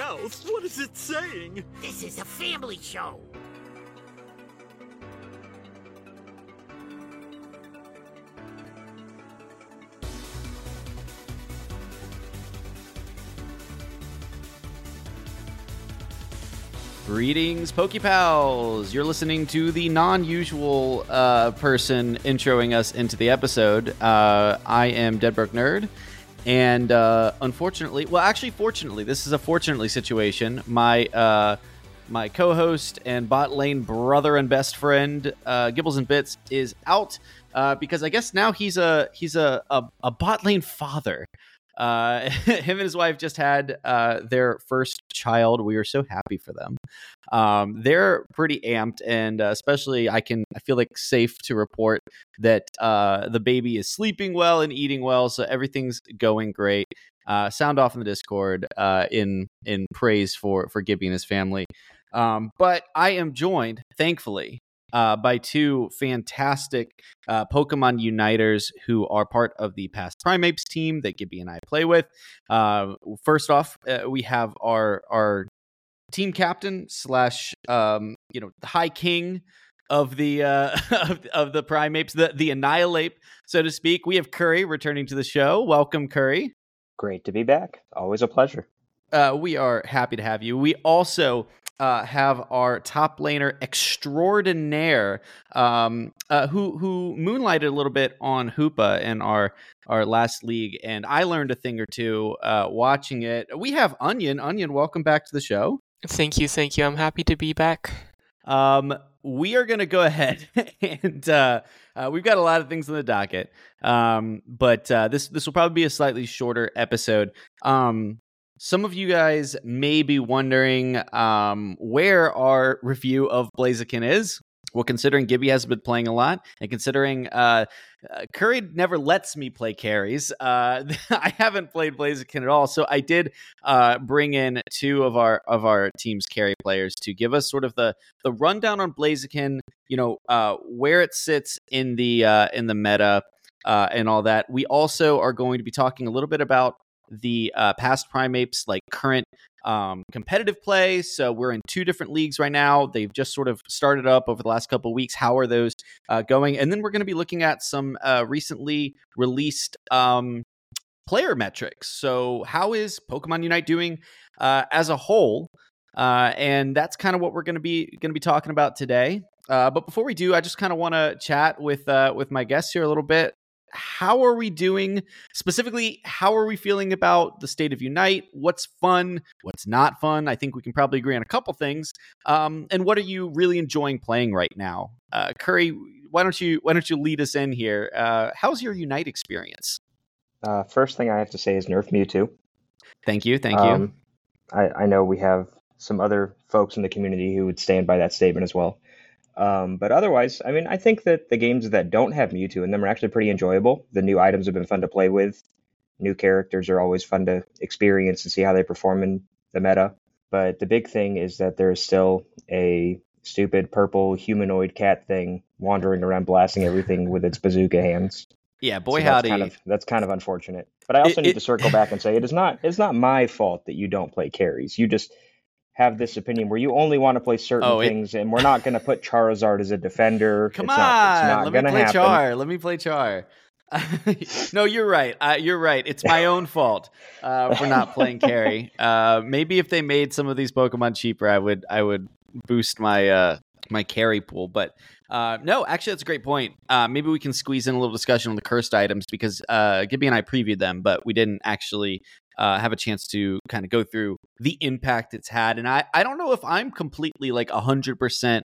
else. What is it saying? This is a family show. Greetings, PokePals! You're listening to the non-usual uh, person introing us into the episode. Uh, I am Deadbrook Nerd, and uh, unfortunately, well, actually, fortunately, this is a fortunately situation. My uh, my co-host and bot lane brother and best friend, uh, Gibbles and Bits, is out uh, because I guess now he's a he's a, a, a bot lane father. Uh, him and his wife just had uh, their first child. We are so happy for them. Um, they're pretty amped, and uh, especially I can I feel like safe to report that uh, the baby is sleeping well and eating well, so everything's going great. Uh, sound off in the Discord uh, in in praise for for Gibby and his family. Um, but I am joined, thankfully, uh, by two fantastic uh, Pokemon Uniters who are part of the past Primeapes team that Gibby and I play with. Uh, first off, uh, we have our our team captain slash um, you know the High King of the uh, of, of the Primeapes, the the Annihilape, so to speak. We have Curry returning to the show. Welcome, Curry. Great to be back. Always a pleasure. Uh, we are happy to have you. We also uh, have our top laner extraordinaire, um, uh, who who moonlighted a little bit on Hoopa in our our last league, and I learned a thing or two uh, watching it. We have Onyen. Onyen, welcome back to the show. Thank you, thank you. I'm happy to be back. Um, we are going to go ahead and uh, uh, we've got a lot of things on the docket. Um, but uh, this this will probably be a slightly shorter episode. Um, some of you guys may be wondering um, where our review of Blaziken is. Well, considering Gibby has been playing a lot, and considering uh, uh, Curry never lets me play carries, uh, I haven't played Blaziken at all. So I did uh, bring in two of our of our team's carry players to give us sort of the the rundown on Blaziken. You know uh, where it sits in the uh, in the meta and all that. We also are going to be talking a little bit about the uh, past primeapes like current um, competitive play. So we're in two different leagues right now. They've just sort of started up over the last couple weeks. How are those uh, going? And then we're going to be looking at some uh, recently released um, player metrics. So how is pokemon unite doing uh, as a whole? Uh, and that's kind of what we're going to be going to be talking about today. Uh, but before we do i just kind of want to chat with with my guests here a little bit how are we doing? Specifically, how are we feeling about the state of Unite? What's fun? What's not fun? I think we can probably agree on a couple things. Um, and what are you really enjoying playing right now? Uh, Curry, why don't you why don't you lead us in here? Uh, how's your Unite experience? Uh, first thing I have to say is Nerf Mewtwo. Thank you, thank you. Um, I, I know we have some other folks in the community who would stand by that statement as well. Um, but otherwise, I mean, I think that the games that don't have Mewtwo in them are actually pretty enjoyable. The new items have been fun to play with. New characters are always fun to experience and see how they perform in the meta. But the big thing is that there's still a stupid purple humanoid cat thing wandering around blasting everything with its bazooka hands. Yeah, boy so howdy. That's kind, of, that's kind of unfortunate. But I also It- need it- to circle back and say it is not it's not my fault that you don't play carries. You just have this opinion where you only want to play certain Oh, it- things, and we're not going to put Charizard as a defender. Come It's on, not, it's not let me play happen. Char. Let me play Char. no, you're right. Uh, you're right. It's my own fault uh, for not playing carry. Uh, maybe if they made some of these Pokemon cheaper, I would I would boost my uh, my carry pool. But uh, no, actually, that's a great point. Uh, maybe we can squeeze in a little discussion on the cursed items because uh, Gibby and I previewed them, but we didn't actually uh, have a chance to kind of go through the impact it's had. And I, I don't know if I'm completely like 100%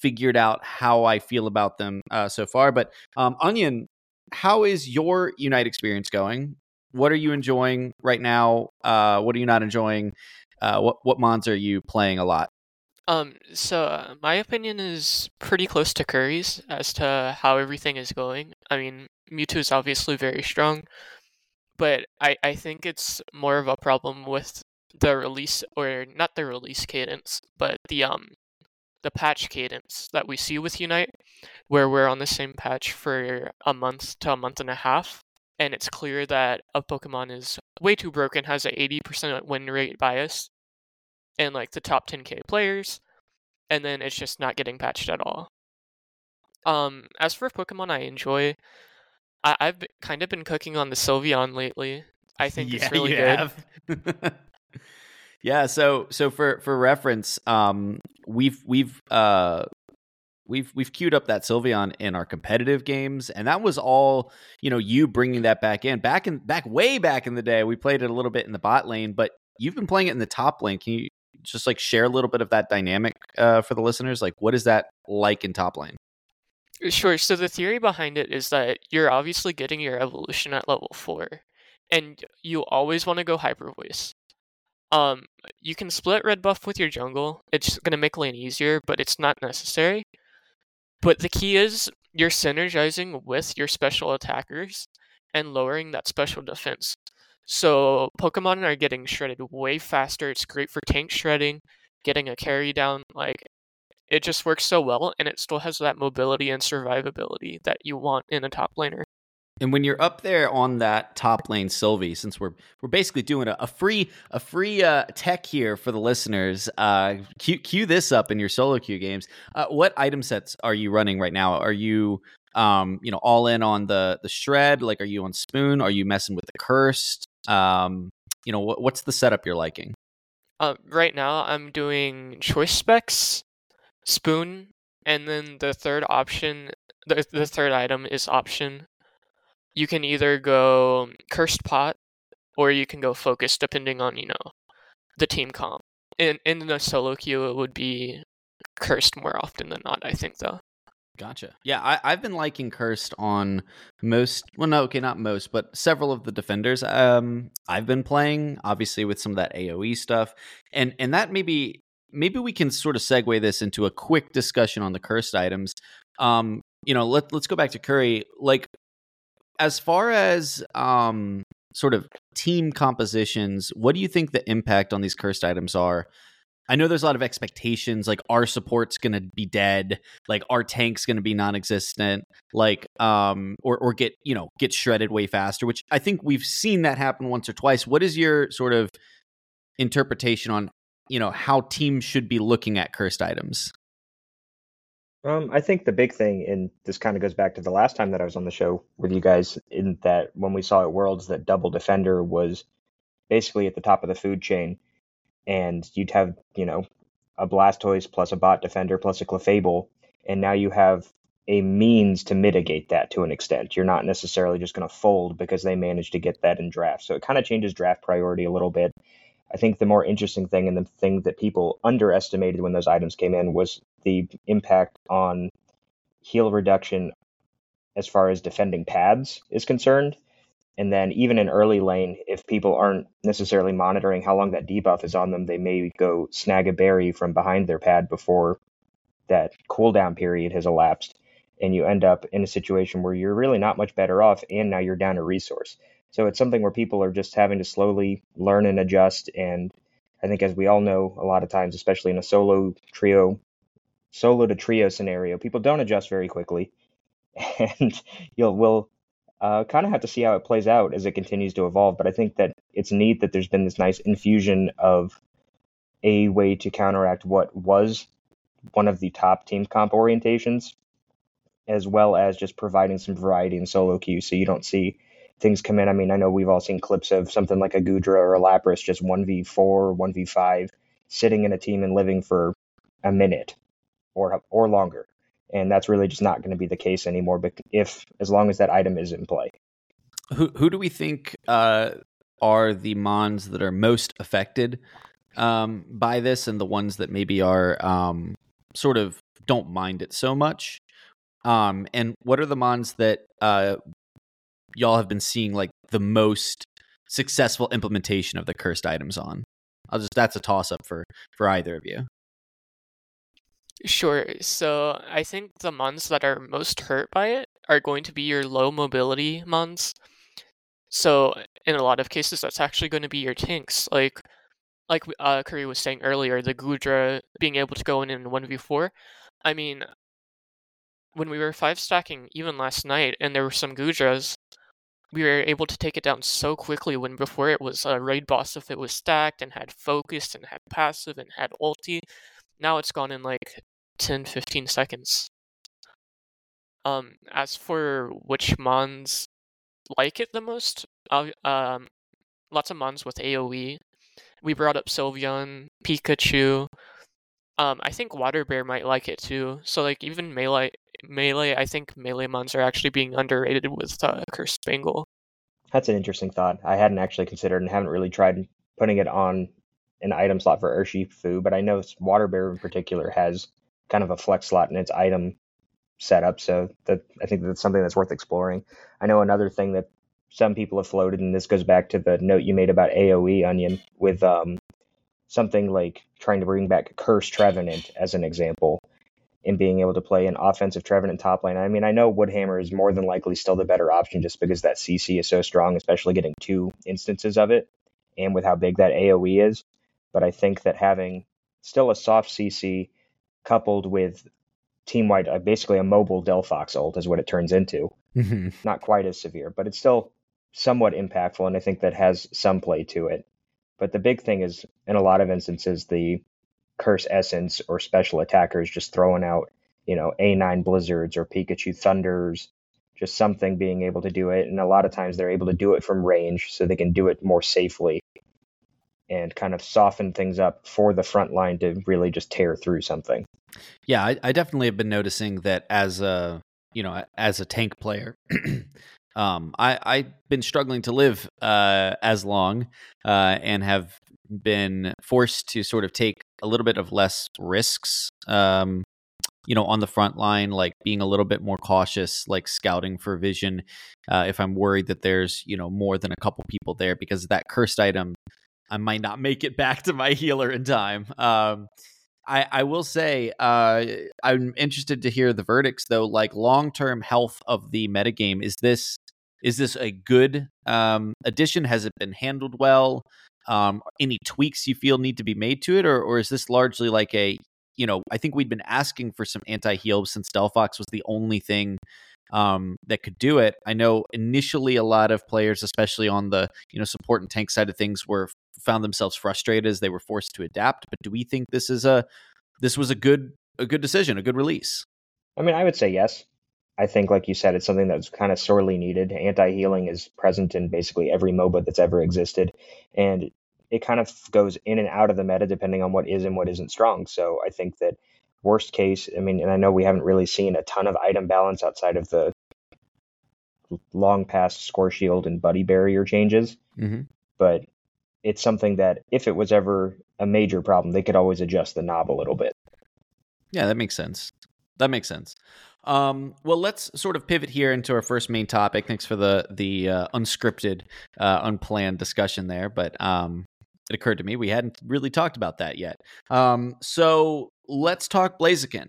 figured out how I feel about them uh, so far. But um, Onyen, how is your Unite experience going? What are you enjoying right now? Uh, what are you not enjoying? Uh, what what mons are you playing a lot? Um, so uh, my opinion is pretty close to Curry's as to how everything is going. I mean, Mewtwo is obviously very strong, but I I think it's more of a problem with the release or not the release cadence, but the um the patch cadence that we see with Unite, where we're on the same patch for a month to a month and a half, and it's clear that a Pokemon is way too broken, has a 80% win rate bias, and like the top 10k players, and then it's just not getting patched at all. Um, as for Pokemon I enjoy, I- I've be- kind of been cooking on the Sylveon lately. I think it's really good. have. yeah. So so for for reference, um, we've we've uh we've we've queued up that Sylveon in our competitive games, and that was all you know. You bringing that back in back in back way back in the day. We played it a little bit in the bot lane, but you've been playing it in the top lane. Can you just like share a little bit of that dynamic uh, for the listeners? Like, what is that like in top lane? Sure. So the theory behind it is that you're obviously getting your evolution at level four, and you always want to go hyper voice. Um, you can split red buff with your jungle. It's gonna make lane easier, but it's not necessary. But the key is you're synergizing with your special attackers and lowering that special defense. So Pokemon are getting shredded way faster. It's great for tank shredding, getting a carry down. Like it just works so well, and it still has that mobility and survivability that you want in a top laner. And when you're up there on that top lane, Sylvie, since we're we're basically doing a, a free a free uh, tech here for the listeners, uh, cue, cue this up in your solo queue games. Uh, what item sets are you running right now? Are you um, you know all in on the the shred? Like, are you on spoon? Are you messing with the cursed? Um, you know, what, what's the setup you're liking? Uh, right now, I'm doing choice specs, spoon, and then the third option, the the third item is option. You can either go cursed pot, or you can go focus, depending on you know the team comp. In in the solo queue, it would be cursed more often than not. I think though. Gotcha. Yeah, I, I've been liking Cursed on most. Well, no, okay, not most, but several of the defenders. Um, I've been playing obviously with some of that AOE stuff, and and that maybe maybe we can sort of segue this into a quick discussion on the cursed items. Um, you know, let let's go back to Curry. Like, as far as um, sort of team compositions, what do you think the impact on these cursed items are? I know there's a lot of expectations, like our support's gonna be dead, like our tank's gonna be non-existent, like um, or or get you know get shredded way faster. Which I think we've seen that happen once or twice. What is your sort of interpretation on you know how teams should be looking at cursed items? Um, I think the big thing, and this kind of goes back to the last time that I was on the show with you guys, in that when we saw at Worlds that double defender was basically at the top of the food chain, and you'd have you know a Blastoise plus a bot defender plus a Clefable, and now you have a means to mitigate that to an extent. You're not necessarily just going to fold because they managed to get that in draft. So it kind of changes draft priority a little bit. I think the more interesting thing and the thing that people underestimated when those items came in was the impact on heal reduction as far as defending pads is concerned. And then even in early lane, if people aren't necessarily monitoring how long that debuff is on them, they may go snag a berry from behind their pad before that cooldown period has elapsed. And you end up in a situation where you're really not much better off, and now you're down a resource. So it's something where people are just having to slowly learn and adjust. And I think, as we all know, a lot of times, especially in a solo trio, solo to trio scenario, people don't adjust very quickly, and you'll will uh, kind of have to see how it plays out as it continues to evolve. But I think that it's neat that there's been this nice infusion of a way to counteract what was one of the top team comp orientations, as well as just providing some variety in solo queue so you don't see things come in. I mean, I know we've all seen clips of something like a Goodra or a Lapras just 1v4 1v5 sitting in a team and living for a minute or or longer. And that's really just not going to be the case anymore but if as long as that item is in play. Who who do we think uh, are the mons that are most affected um, by this and the ones that maybe are um, sort of don't mind it so much? Um, and what are the mons that uh, y'all have been seeing like the most successful implementation of the cursed items on? I'll just that's a toss up for for either of you. Sure. So I think the months that are most hurt by it are going to be your low mobility months. So in a lot of cases, that's actually going to be your tanks. Like like uh, Curry was saying earlier, the Goodra being able to go in in one v four. I mean, when we were five stacking even last night, and there were some Goodras, we were able to take it down so quickly when before it was a raid boss if it was stacked and had focused and had passive and had ulti. Now it's gone in like 10 15 seconds. Um, as for which mons like it the most, uh, um, lots of mons with AoE. We brought up Sylveon, Pikachu. Um, I think Water Bear might like it too. So like even melee, melee, I think melee mons are actually being underrated with uh, Curse Bangle. That's an interesting thought. I hadn't actually considered and haven't really tried putting it on an item slot for Urshifu, but I know Water Bear in particular has kind of a flex slot in its item setup, so that I think that's something that's worth exploring. I know another thing that some people have floated, and this goes back to the note you made about AOE Onyen with um, something like trying to bring back Curse Trevenant as an example in being able to play an offensive Trevenant top lane. I mean, I know Woodhammer is more than likely still the better option just because that CC is so strong, especially getting two instances of it, and with how big that AoE is. But I think that having still a soft CC coupled with team wide, uh, basically a mobile Delphox ult is what it turns into. Mm-hmm. Not quite as severe, but it's still somewhat impactful, and I think that has some play to it. But the big thing is, in a lot of instances, the curse essence or special attackers just throwing out, you know, A9 blizzards or Pikachu thunders, just something being able to do it. And a lot of times they're able to do it from range so they can do it more safely and kind of soften things up for the front line to really just tear through something. Yeah, I, I definitely have been noticing that as a you know as a tank player. um, I I've been struggling to live uh, as long uh, and have been forced to sort of take a little bit of less risks um, you know on the front line like being a little bit more cautious like scouting for vision uh, if i'm worried that there's you know more than a couple people there because that cursed item i might not make it back to my healer in time um, I, I will say uh, I'm interested to hear the verdicts though. Like long term health of the metagame is this is this a good um, addition? Has it been handled well? Um, any tweaks you feel need to be made to it, or or is this largely like a you know I think we'd been asking for some anti heal since Delphox was the only thing um, that could do it. I know initially a lot of players, especially on the you know support and tank side of things, were found themselves frustrated as they were forced to adapt. But do we think this is a this was a good a good decision, a good release? I mean, I would say yes. I think, like you said, it's something that's kind of sorely needed. Anti healing is present in basically every MOBA that's ever existed, and it kind of goes in and out of the meta depending on what is and what isn't strong. So I think that worst case, I mean, and I know we haven't really seen a ton of item balance outside of the long past score shield and buddy barrier changes, mm-hmm. but it's something that if it was ever a major problem, they could always adjust the knob a little bit. Yeah, that makes sense. That makes sense. Um, well, let's sort of pivot here into our first main topic. Thanks for the the uh, unscripted, uh, unplanned discussion there, but um, it occurred to me we hadn't really talked about that yet. Um, so let's talk Blaziken.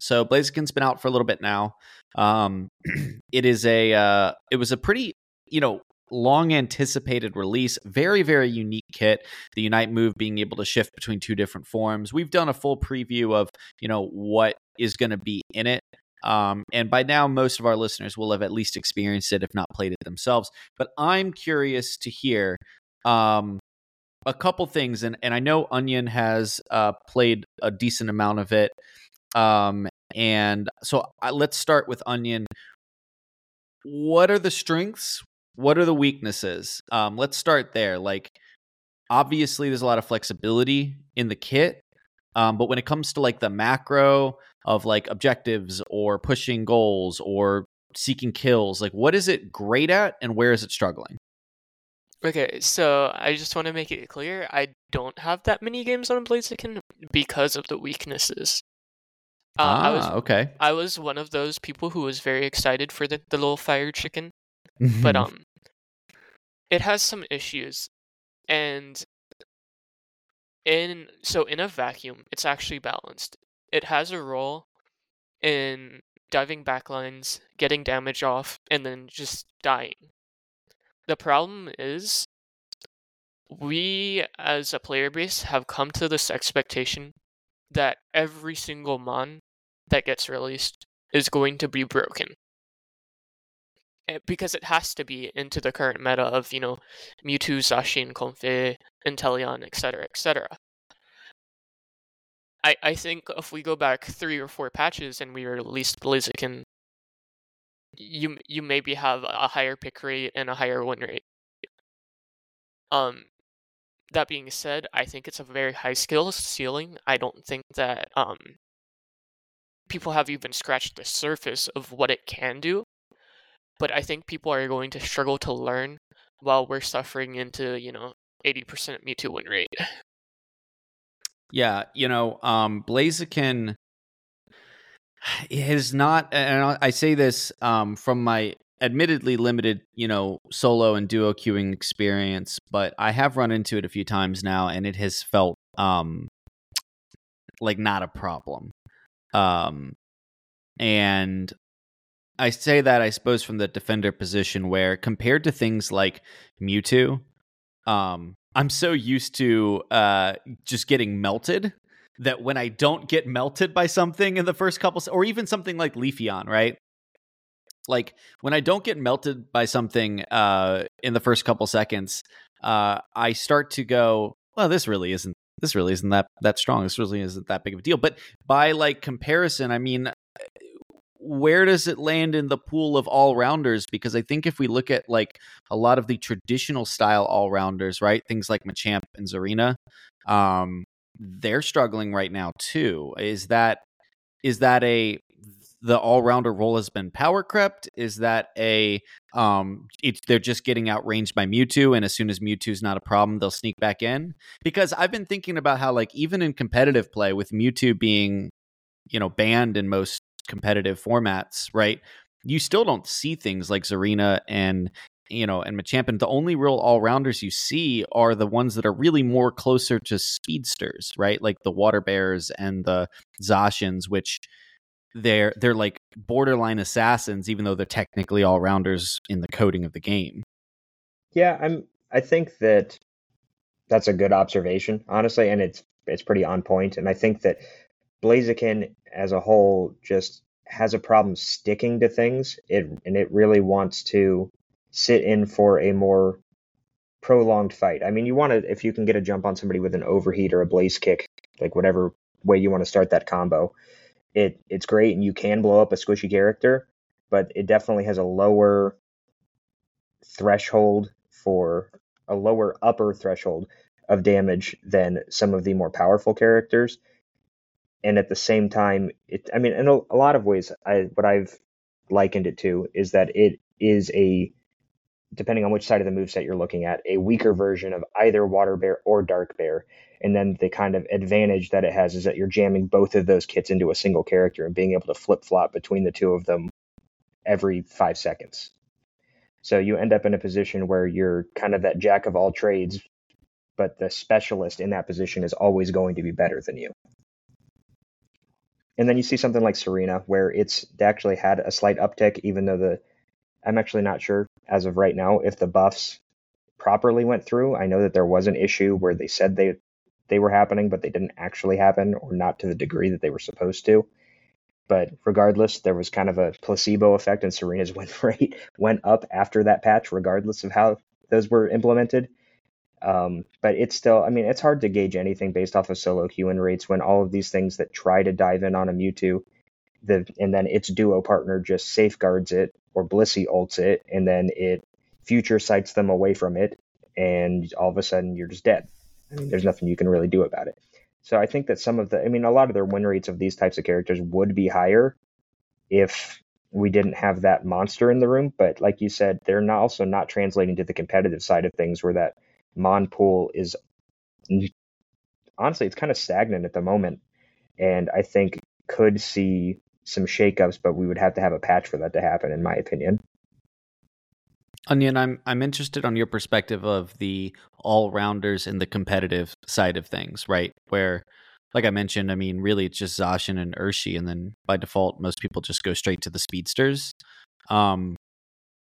So Blaziken's been out for a little bit now. Um, it is a uh, it was a pretty you know long anticipated release. Very, very unique kit. The Unite move being able to shift between two different forms. We've done a full preview of, you know, what is going to be in it. Um, and by now, most of our listeners will have at least experienced it, if not played it themselves. But I'm curious to hear um, a couple things, and and I know Onyen has uh, played a decent amount of it. Um, and so I, let's start with Onyen. What are the strengths? What are the weaknesses? Um, let's start there. Like, obviously, there's a lot of flexibility in the kit, um, but when it comes to like the macro of like objectives or pushing goals or seeking kills, like what is it great at and where is it struggling? Okay, so I just want to make it clear I don't have that many games on Blaziken because of the weaknesses. Uh, ah, I was, okay. I was one of those people who was very excited for the, the little fire chicken, but um, it has some issues, and in so in a vacuum, it's actually balanced. It has a role in diving backlines, getting damage off, and then just dying. The problem is we as a player base have come to this expectation that every single mon that gets released is going to be broken. eh, because it has to be into the current meta of you know Mewtwo, Zacian, Comfey, Inteleon, etc., etc. I I think if we go back three or four patches and we released Blaziken, you you maybe have a higher pick rate and a higher win rate. Um, that being said, I think it's a very high skill ceiling. I don't think that um people have even scratched the surface of what it can do. But I think people are going to struggle to learn while we're suffering into, you know, 80% Mewtwo win rate. Yeah, you know, um Blaziken is not and I say this um from my admittedly limited, you know, solo and duo queuing experience, but I have run into it a few times now and it has felt um like not a problem. Um and I say that I suppose from the defender position where compared to things like Mewtwo, um I'm so used to uh just getting melted that when I don't get melted by something in the first couple or even something like Leafeon, right? like when I don't get melted by something uh, in the first couple seconds, uh, I start to go, well, this really isn't this really isn't that that strong. This really isn't that big of a deal. But by like comparison, I mean, where does it land in the pool of all rounders? Because I think if we look at like a lot of the traditional style all rounders, right, things like Machamp and Zarina, um, they're struggling right now too. Is that is that a the all rounder role has been power crept? Is that a um it's they're just getting outranged by Mewtwo and as soon as Mewtwo's not a problem, they'll sneak back in? Because I've been thinking about how like even in competitive play with Mewtwo being, you know, banned in most competitive formats, right? You still don't see things like Zarina and you know, and Machamp, the only real all rounders you see are the ones that are really more closer to speedsters, right? Like the Water Bears and the Zacians, which they're they're like borderline assassins, even though they're technically all rounders in the coding of the game. Yeah, I'm. I think that that's a good observation, honestly, and it's it's pretty on point. And I think that Blaziken as a whole just has a problem sticking to things. It and it really wants to sit in for a more prolonged fight. I mean, you want to if you can get a jump on somebody with an overheat or a blaze kick, like whatever way you want to start that combo it it's great and you can blow up a squishy character, but it definitely has a lower threshold for a lower upper threshold of damage than some of the more powerful characters. And at the same time, it I mean, in a, a lot of ways, I what I've likened it to is that it is a depending on which side of the move set you're looking at, a weaker version of either Water Bear or Dark Bear. And then the kind of advantage that it has is that you're jamming both of those kits into a single character and being able to flip flop between the two of them every five seconds. So you end up in a position where you're kind of that jack of all trades, but the specialist in that position is always going to be better than you. And then you see something like Serena, where it's actually had a slight uptick, even though the I'm actually not sure as of right now if the buffs properly went through. I know that there was an issue where they said they they were happening, but they didn't actually happen, or not to the degree that they were supposed to. But regardless, there was kind of a placebo effect, and Serena's win rate went up after that patch, regardless of how those were implemented. Um, but it's still, I mean, it's hard to gauge anything based off of solo Q win rates when all of these things that try to dive in on a Mewtwo, the and then its duo partner just safeguards it or Blissey ults it, and then it future sights them away from it, and all of a sudden you're just dead. I mean, there's nothing you can really do about it. So I think that some of the, I mean, a lot of their win rates of these types of characters would be higher if we didn't have that monster in the room. But like you said, they're not also not translating to the competitive side of things where that Mon pool is honestly, it's kind of stagnant at the moment. And I think could see some shakeups, but we would have to have a patch for that to happen, in my opinion. Onyen, I'm I'm interested on your perspective of the all rounders and the competitive side of things, right? Where, like I mentioned, I mean, really it's just Zacian and Urshi, and then by default, most people just go straight to the speedsters. Um,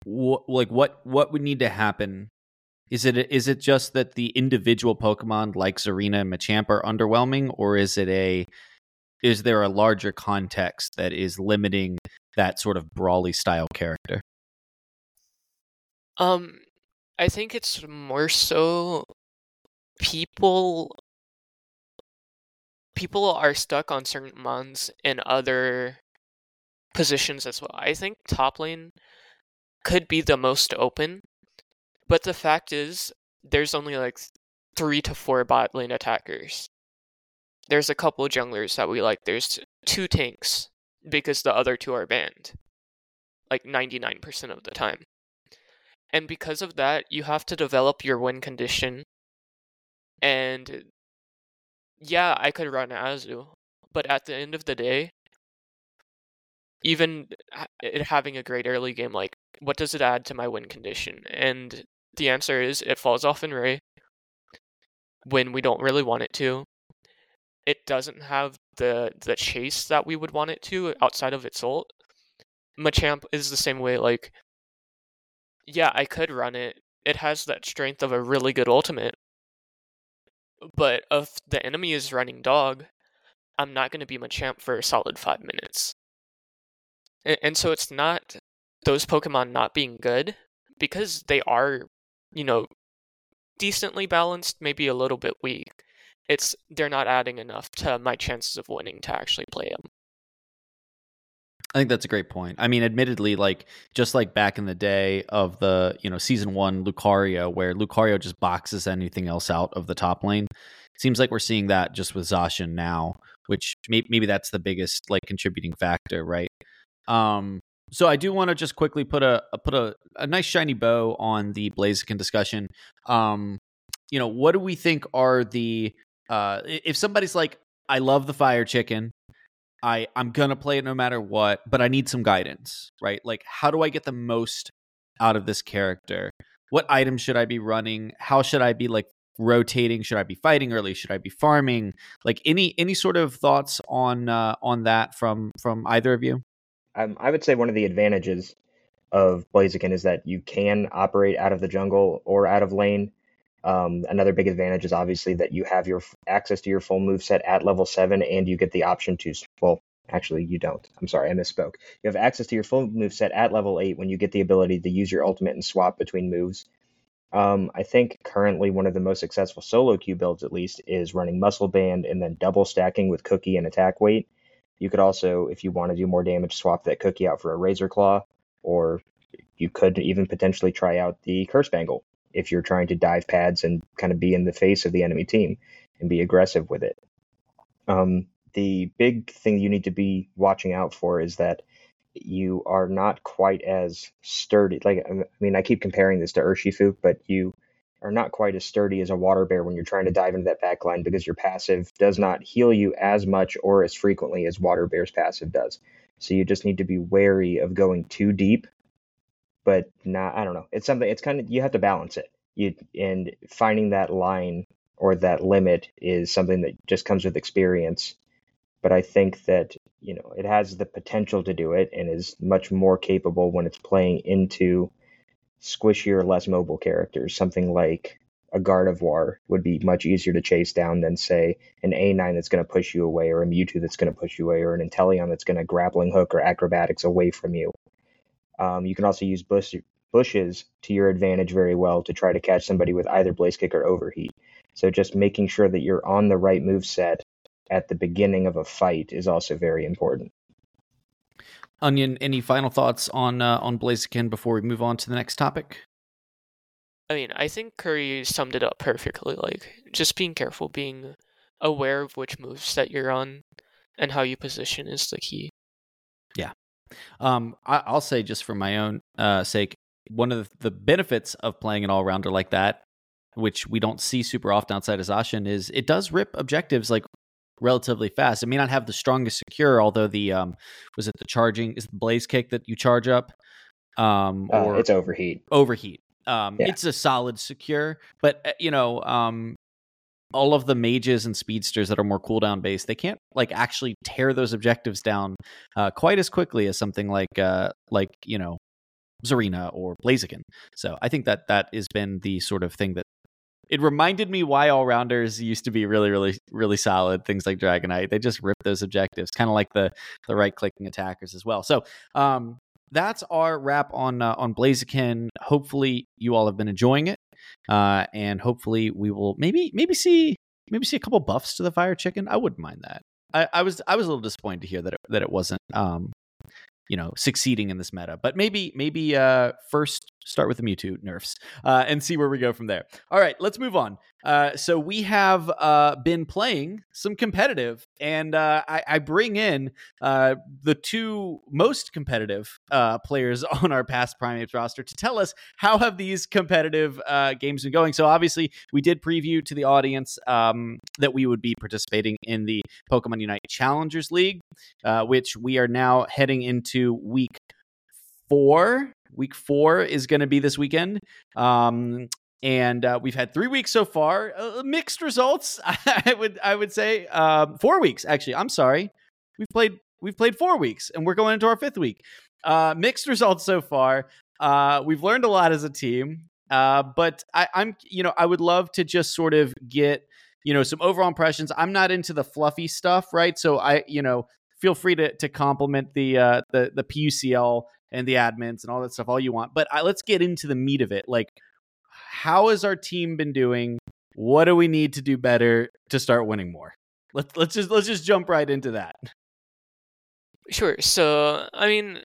wh- like what what would need to happen? Is it is it just that the individual Pokemon like Zarina and Machamp are underwhelming, or is it a is there a larger context that is limiting that sort of brawly style character? Um, I think it's more so people people are stuck on certain mons in other positions as well. I think top lane could be the most open, but the fact is there's only like three to four bot lane attackers. There's a couple junglers that we like. There's two tanks because the other two are banned, like 99% of the time. And because of that, you have to develop your win condition. And yeah, I could run Azu, but at the end of the day, even uh, it having a great early game, like, what does it add to my win condition? And the answer is it falls off in Ray when we don't really want it to. It doesn't have the the chase that we would want it to outside of its ult. Machamp is the same way, like yeah, I could run it. It has that strength of a really good ultimate. But if the enemy is running dog, I'm not going to be Machamp for a solid five minutes. And, and so it's not those Pokemon not being good, because they are, you know, decently balanced, maybe a little bit weak. It's they're not adding enough to my chances of winning to actually play them. I think that's a great point. I mean, admittedly, like just like back in the day of the you know season one Lucario, where Lucario just boxes anything else out of the top lane. Seems like we're seeing that just with Zacian now, which maybe, maybe that's the biggest like contributing factor, right? Um, so I do want to just quickly put a put a, a nice shiny bow on the Blaziken discussion. Um, you know, what do we think are the uh, if somebody's like, I love the fire chicken, I I'm gonna play it no matter what, but I need some guidance, right? Like, how do I get the most out of this character? What items should I be running? How should I be like rotating? Should I be fighting early? Should I be farming? Like any any sort of thoughts on uh, on that from from either of you? Um, I would say one of the advantages of Blaziken is that you can operate out of the jungle or out of lane. Um, another big advantage is obviously that you have your access to your full move set at level seven, and you get the option to. Well, actually, you don't. I'm sorry, I misspoke. You have access to your full move set at level eight when you get the ability to use your ultimate and swap between moves. Um, I think currently one of the most successful solo queue builds, at least, is running Muscle Band and then double stacking with Cookie and Attack Weight. You could also, if you want to do more damage, swap that Cookie out for a Razor Claw, or you could even potentially try out the Curse Bangle if you're trying to dive pads and kind of be in the face of the enemy team and be aggressive with it. Um, the big thing you need to be watching out for is that you are not quite as sturdy. Like, I mean, I keep comparing this to Urshifu, but you are not quite as sturdy as a water bear when you're trying to dive into that backline because your passive does not heal you as much or as frequently as water bear's passive does. So you just need to be wary of going too deep but not I don't know. It's something it's kind of you have to balance it. You and finding that line or that limit is something that just comes with experience. But I think that, you know, it has the potential to do it and is much more capable when it's playing into squishier, less mobile characters. Something like a Gardevoir would be much easier to chase down than say an A9 that's going to push you away or a Mewtwo that's going to push you away or an Inteleon that's going to grappling hook or acrobatics away from you. Um, you can also use bush, bushes to your advantage very well to try to catch somebody with either blaze kick or overheat. So just making sure that you're on the right move set at the beginning of a fight is also very important. Onyen, any final thoughts on uh, on Blaziken before we move on to the next topic? I mean, I think Curry summed it up perfectly. Like, just being careful, being aware of which moves that you're on, and how you position is the key. Yeah, um, I, will say just for my own uh, sake, one of the benefits of playing an all rounder like that, which we don't see super often outside of Zacian, is it does rip objectives like relatively fast. It may not have the strongest secure, although the um, was it the charging is the blaze kick that you charge up, um, uh, or uh, it's overheat. Overheat. Um, yeah. it's a solid secure, but uh, you know, um, all of the mages and speedsters that are more cooldown based, they can't like actually tear those objectives down uh, quite as quickly as something like uh, like you know Zarina or Blaziken. So I think that that has been the sort of thing that it reminded me why all rounders used to be really, really, really solid. Things like Dragonite, they just rip those objectives, kind of like the the right clicking attackers as well. So um, that's our wrap on uh, on Blaziken. Hopefully, you all have been enjoying it, uh, and hopefully, we will maybe maybe see maybe see a couple buffs to the fire chicken. I wouldn't mind that. I, I was I was a little disappointed to hear that it, that it wasn't um, you know succeeding in this meta but maybe maybe uh first start with the mewtwo nerfs uh and see where we go from there all right let's move on uh so we have uh been playing some competitive and uh i, I bring in uh the two most competitive uh players on our past Primeapes roster to tell us how have these competitive games been going so obviously we did preview to the audience um that we would be participating in the pokemon unite challengers league which we are now heading into week four. Week four is going to be this weekend. Um, and uh, we've had three weeks so far. Uh, mixed results, I would I would say. Um, four weeks actually. I'm sorry. We've played we've played four weeks, and we're going into our fifth week. Uh, mixed results so far. Uh, we've learned a lot as a team, uh, but I, I'm you know I would love to just sort of get you know some overall impressions. I'm not into the fluffy stuff, right? So I you know feel free to to compliment the uh, the the PUCL and the admins and all that stuff all you want. But I, let's get into the meat of it. Like, how has our team been doing? What do we need to do better to start winning more? Let's let's just let's just jump right into that. Sure. So, I mean,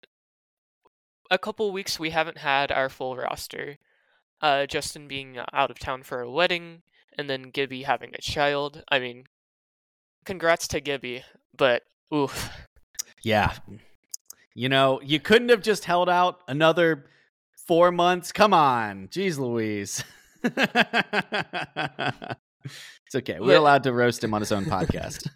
a couple weeks we haven't had our full roster. Uh, Justin being out of town for a wedding, and then Gibby having a child. I mean, congrats to Gibby, but oof. Yeah. You know, you couldn't have just held out another four months. Come on. Jeez Louise. it's okay. We're But- allowed to roast him on his own podcast.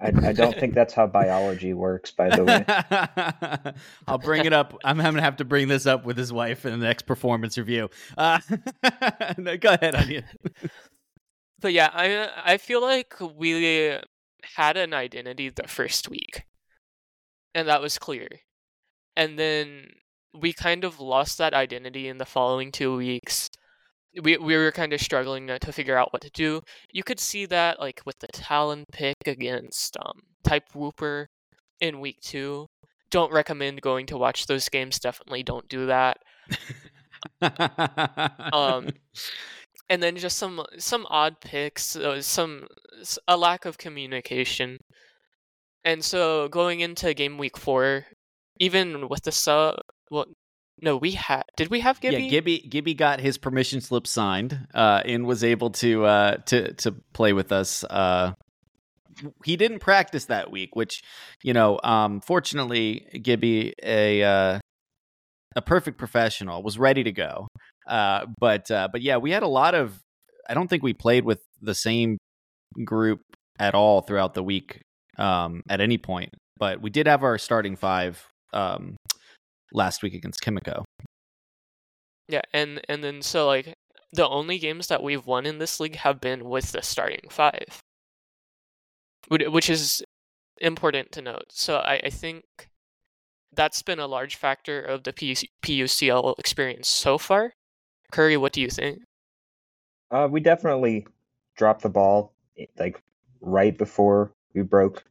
I, I don't think that's how biology works, by the way. I'll bring it up. I'm, going to have to bring this up with his wife in the next performance review. Uh, no, go ahead, Onyen. But yeah, I I feel like we had an identity the first week, and that was clear. And then we kind of lost that identity in the following two weeks. We we were kind of struggling to, figure out what to do. You could see that like with the Talon pick against um, Type Wooper in week two. Don't recommend going to watch those games. Definitely don't do that. Um, and then just some some odd picks, uh, some a lack of communication, and so going into game week four, even with the sub, well, no, we had did we have Gibby? Yeah, Gibby Gibby got his permission slip signed uh, and was able to uh, to to play with us. Uh, he didn't practice that week, which you know, um, fortunately, Gibby a uh, a perfect professional was ready to go. Uh, but uh, but yeah, we had a lot of. I don't think we played with the same group at all throughout the week um, at any point. But we did have our starting five um, last week against Kimiko. Yeah, and and then so like the only games that we've won in this league have been with the starting five, Which- which is important to note. So I, I think that's been a large factor of the PUCL experience so far. Curry, what do you think? Uh, we definitely dropped the ball eh, like right before we broke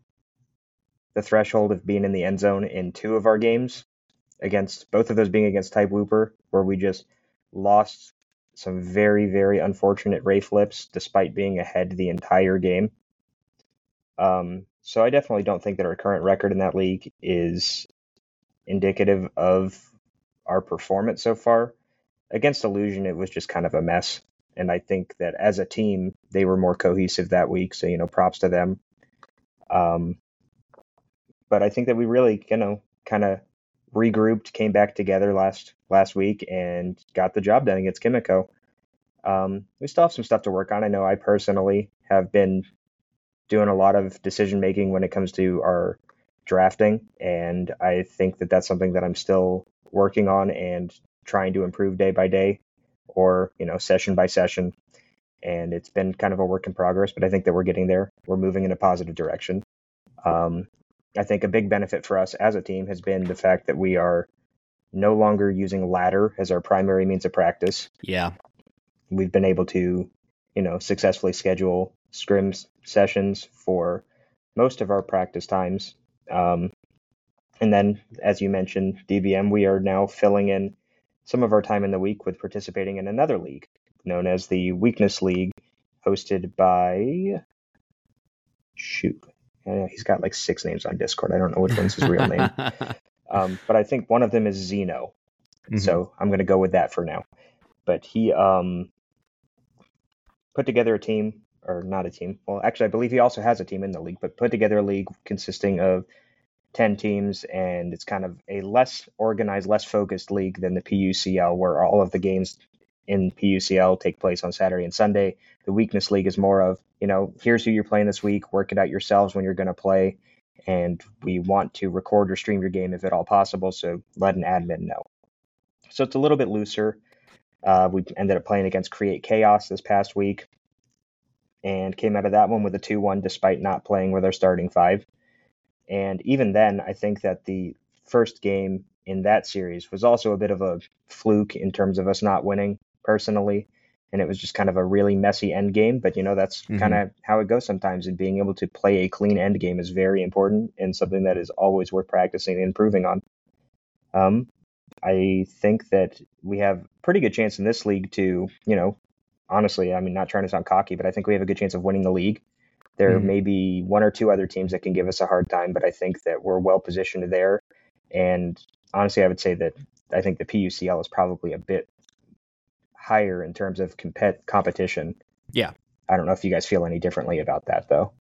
the threshold of being in the end zone in two of our games against both of those being against Type Wooper, where we just lost some very, very unfortunate ray flips despite being ahead the entire game. Um, so I definitely don't think that our current record in that league is indicative of our performance so far. Against Illusion, it was just kind of a mess. And I think that as a team, they were more cohesive that week. So, you know, props to them. Um, but I think that we really, you know, kind of regrouped, came back together last last week, and got the job done against Kimiko. Um, we still have some stuff to work on. I know I personally have been doing a lot of decision making when it comes to our drafting, and I think that that's something that I'm still working on and trying to improve day by day, or you know, session by session. And it's been kind of a work in progress, but I think that we're getting there. We're moving in a positive direction. Um, I think a big benefit for us as a team has been the fact that we are no longer using ladder as our primary means of practice. Yeah. We've been able to, you know, successfully schedule scrims sessions for most of our practice times. Um, And then, as you mentioned, DBN, we are now filling in some of our time in the week with participating in another league known as the Weakness League, hosted by. Shoot. he's got like six names on Discord. I don't know which one's his real name. Um, but I think one of them is Zeno. Mm-hmm. So I'm going to go with that for now. But he um, put together a team, or not a team. Well, actually, I believe he also has a team in the league, but put together a league consisting of 10 teams, and it's kind of a less organized, less focused league than the PUCL, where all of the games in PUCL take place on Saturday and Sunday. The Weakness League is more of, you know, here's who you're playing this week, work it out yourselves when you're going to play, and we want to record or stream your game if at all possible. So let an admin know. So it's a little bit looser. Uh, we ended up playing against Create Chaos this past week and came out of that one with a 2 1 despite not playing with our starting five. And even then, I think that the first game in that series was also a bit of a fluke in terms of us not winning personally and it was just kind of a really messy end game. But you know, that's mm-hmm. kind of how it goes sometimes. And being able to play a clean end game is very important and something that is always worth practicing and improving on. Um, I think that we have pretty good chance in this league to, you know, honestly, I mean, not trying to sound cocky, but I think we have a good chance of winning the league. There mm-hmm. may be one or two other teams that can give us a hard time, but I think that we're well positioned there. And honestly, I would say that I think the PUCL is probably a bit higher in terms of compet- competition. Yeah. I don't know if you guys feel any differently about that though.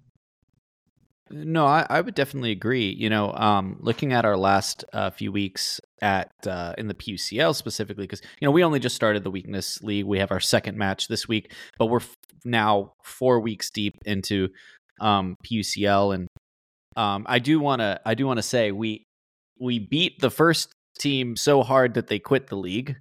No, I, I would definitely agree. You know, um, looking at our last uh, few weeks at uh, in the PUCL specifically, because you know we only just started the Weakness League. We have our second match this week, but we're f- now four weeks deep into um, PUCL, and um, I do want to I do want to say we we beat the first team so hard that they quit the league.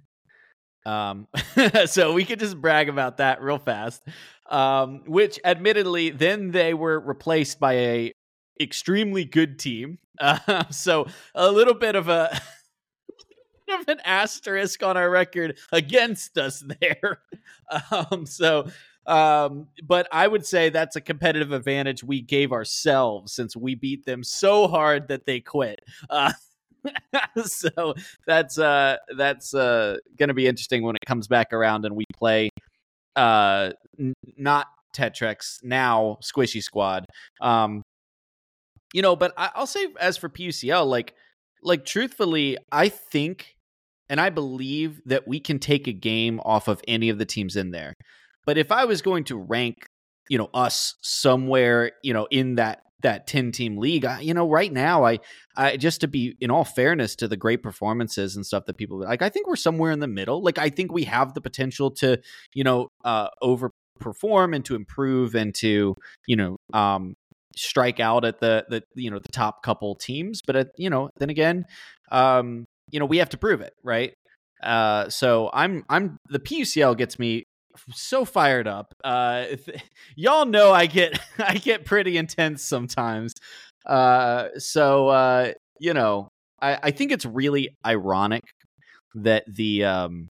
Um, so we could just brag about that real fast. Um, which admittedly, then they were replaced by a extremely good team. Uh, so a little bit of a of an asterisk on our record against us there. Um, so, um, but I would say that's a competitive advantage we gave ourselves since we beat them so hard that they quit. Uh, so that's uh that's uh gonna be interesting when it comes back around and we play uh n- not Tetrex now Squishy Squad. Um you know, but I- I'll say as for PUCL, like like truthfully, I think and I believe that we can take a game off of any of the teams in there. But if I was going to rank, you know, us somewhere, you know, in that that 10 team league I, you know right now I I just to be in all fairness to the great performances and stuff that people like I think we're somewhere in the middle like I think we have the potential to you know uh overperform and to improve and to you know um strike out at the the you know the top couple teams but at, you know then again um you know we have to prove it right? Uh so i'm i'm the pucl gets me so fired up. Uh, y'all know I get I get pretty intense sometimes. Uh, so uh, you know, I, I think it's really ironic that the um,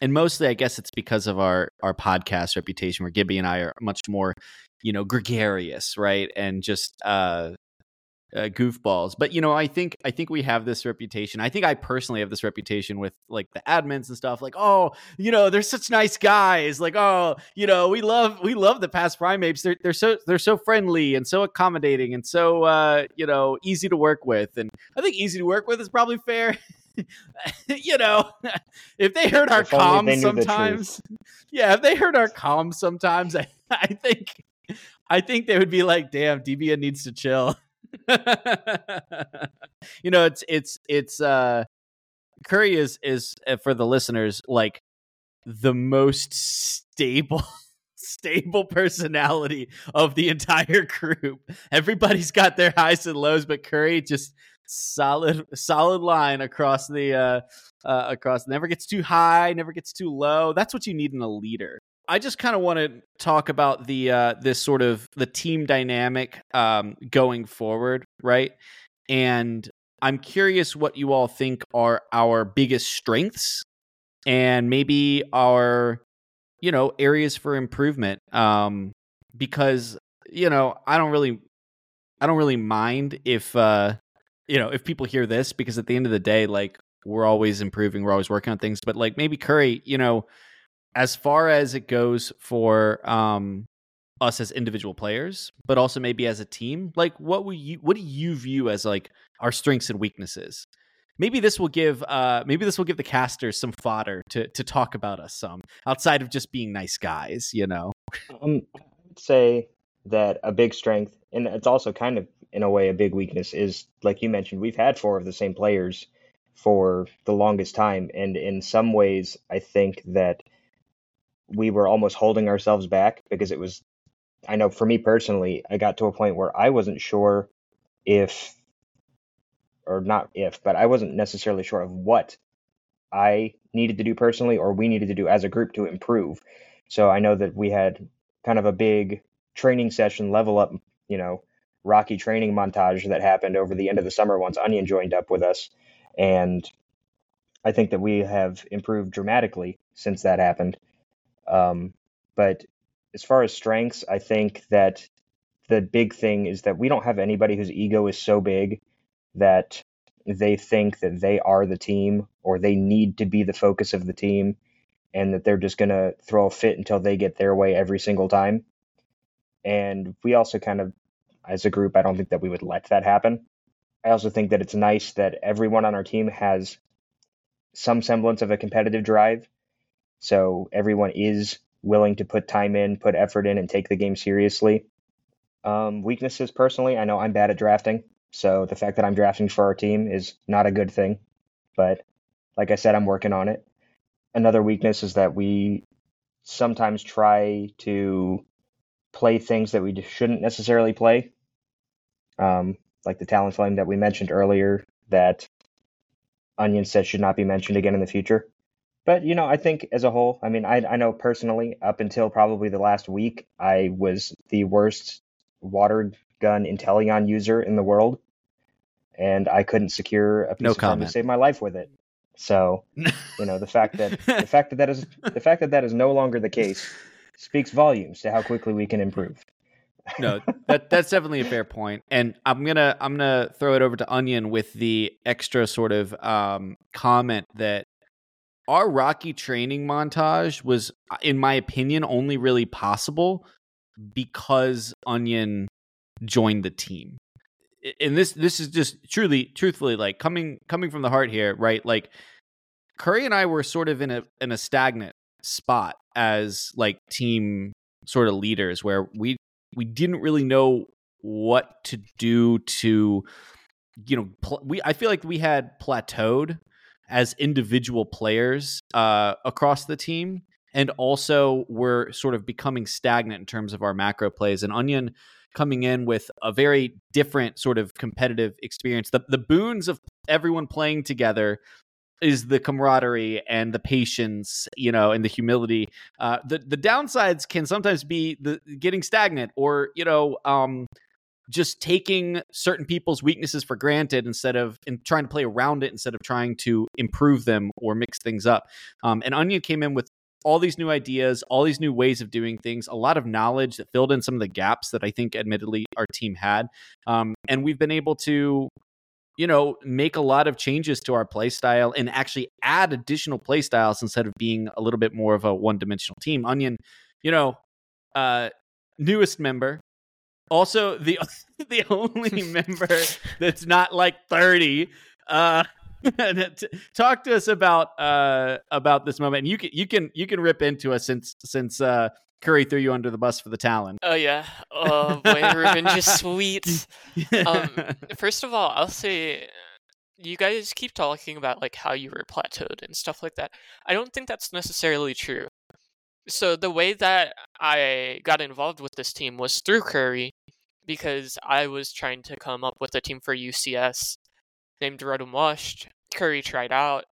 and mostly I guess it's because of our our podcast reputation, where Gibby and I are much more, you know, gregarious, right, and just uh, uh, goofballs. But you know, I think I think we have this reputation. I think I personally have this reputation with like the admins and stuff. Like, oh, you know, they're such nice guys. Like, oh, you know, we love we love the Past Primeapes. They're they're so they're so friendly and so accommodating and so uh, you know easy to work with. And I think easy to work with is probably fair. you know, if they heard our comms sometimes, yeah, if they heard our comms sometimes, I, I think I think they would be like, damn, DBN needs to chill. you know, it's it's it's uh Curry is is uh, for the listeners like the most stable stable personality of the entire group. Everybody's got their highs and lows, but Curry just solid solid line across the uh, uh across never gets too high, never gets too low. That's what you need in a leader. I just kind of want to talk about the uh, this sort of the team dynamic um, going forward, right? And I'm curious what you all think are our biggest strengths and maybe our you know areas for improvement um because you know I don't really I don't really mind if uh you know, if people hear this, because at the end of the day, like we're always improving, we're always working on things. But like maybe Curry, you know, as far as it goes for um us as individual players, but also maybe as a team, like what will you what do you view as like our strengths and weaknesses? Maybe this will give uh maybe this will give the casters some fodder to to talk about us some outside of just being nice guys, you know. Um, I would say that a big strength, and it's also kind of in a way a big weakness, is like you mentioned, we've had four of the same players for the longest time, and in some ways, I think that we were almost holding ourselves back because it was. I know for me personally, I got to a point where I wasn't sure if, or not if, but I wasn't necessarily sure of what I needed to do personally or we needed to do as a group to improve. So I know that we had kind of a big training session level up, you know, rocky training montage that happened over the end of the summer once Onyen joined up with us. And I think that we have improved dramatically since that happened. Um, but as far as strengths, I think that the big thing is that we don't have anybody whose ego is so big that they think that they are the team or they need to be the focus of the team and that they're just going to throw a fit until they get their way every single time. And we also kind of, as a group, I don't think that we would let that happen. I also think that it's nice that everyone on our team has some semblance of a competitive drive. So everyone is willing to put time in, put effort in, and take the game seriously. Um, weaknesses, personally, I know I'm bad at drafting. So the fact that I'm drafting for our team is not a good thing. But like I said, I'm working on it. Another weakness is that we sometimes try to play things that we shouldn't necessarily play. Um, like the Talonflame that we mentioned earlier, that Onyen said should not be mentioned again in the future. But you know, I think as a whole, I mean, I I know personally, up until probably the last week, I was the worst water gun Inteleon user in the world, and I couldn't secure a piece No of time to save my life with it. So you know, the fact that the fact that that is the fact that that is no longer the case speaks volumes to how quickly we can improve. no, that that's definitely a fair point. And I'm gonna I'm gonna throw it over to Onyen with the extra sort of um, comment that our Rocky training montage was, uh, in my opinion, only really possible because Onyen joined the team. And this this is just truly truthfully like coming coming from the heart here, right? Like Curry and I were sort of in a in a stagnant spot as like team sort of leaders where we we didn't really know what to do to you know pl- we I feel like we had plateaued as individual players uh across the team and also we're sort of becoming stagnant in terms of our macro plays and Onyen coming in with a very different sort of competitive experience the the boons of everyone playing together is the camaraderie and the patience, you know, and the humility. Uh, the the downsides can sometimes be the getting stagnant, or you know, um, just taking certain people's weaknesses for granted instead of and trying to play around it instead of trying to improve them or mix things up. Um, and Onyen came in with all these new ideas, all these new ways of doing things, a lot of knowledge that filled in some of the gaps that I think, admittedly, our team had. Um, and we've been able to you know, make a lot of changes to our play style and actually add additional play styles instead of being a little bit more of a one dimensional team. Onyen, you know, uh, newest member, also the the only member that's not like thirty. Uh, t- talk to us about uh about this moment. And you can you can you can rip into us since since uh Curry threw you under the bus for the Talon. Oh yeah. Oh boy, revenge is sweet. Um, First of all, I'll say you guys keep talking about like how you were plateaued and stuff like that. I don't think that's necessarily true. So the way that I got involved with this team was through Curry because I was trying to come up with a team for UCS named Rotom Washed. Curry tried out.